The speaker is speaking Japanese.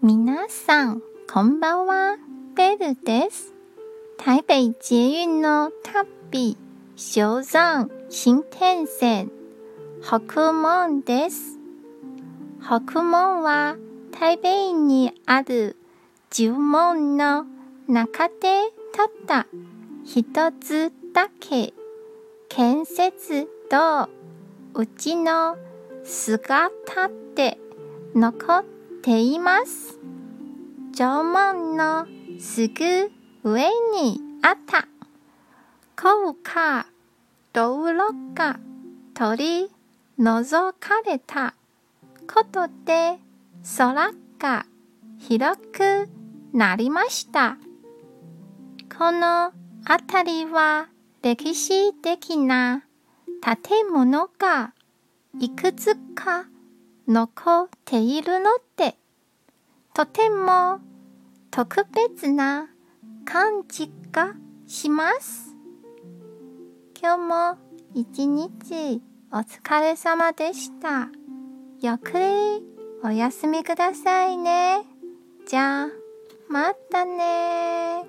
皆さん、こんばんは。ベルです。台北捷運の旅、小山新天線、北門です。北門は台北にある十門の中でたった一つだけ建設とうちの姿って残ってています。縄文のすぐ上にあった高架道路が取り除かれたことで空が広くなりました。この辺りは歴史的な建物がいくつか残っているので、とても特別な感じがします。今日も一日お疲れ様でした。ゆっくりお休みくださいね。じゃあ、またね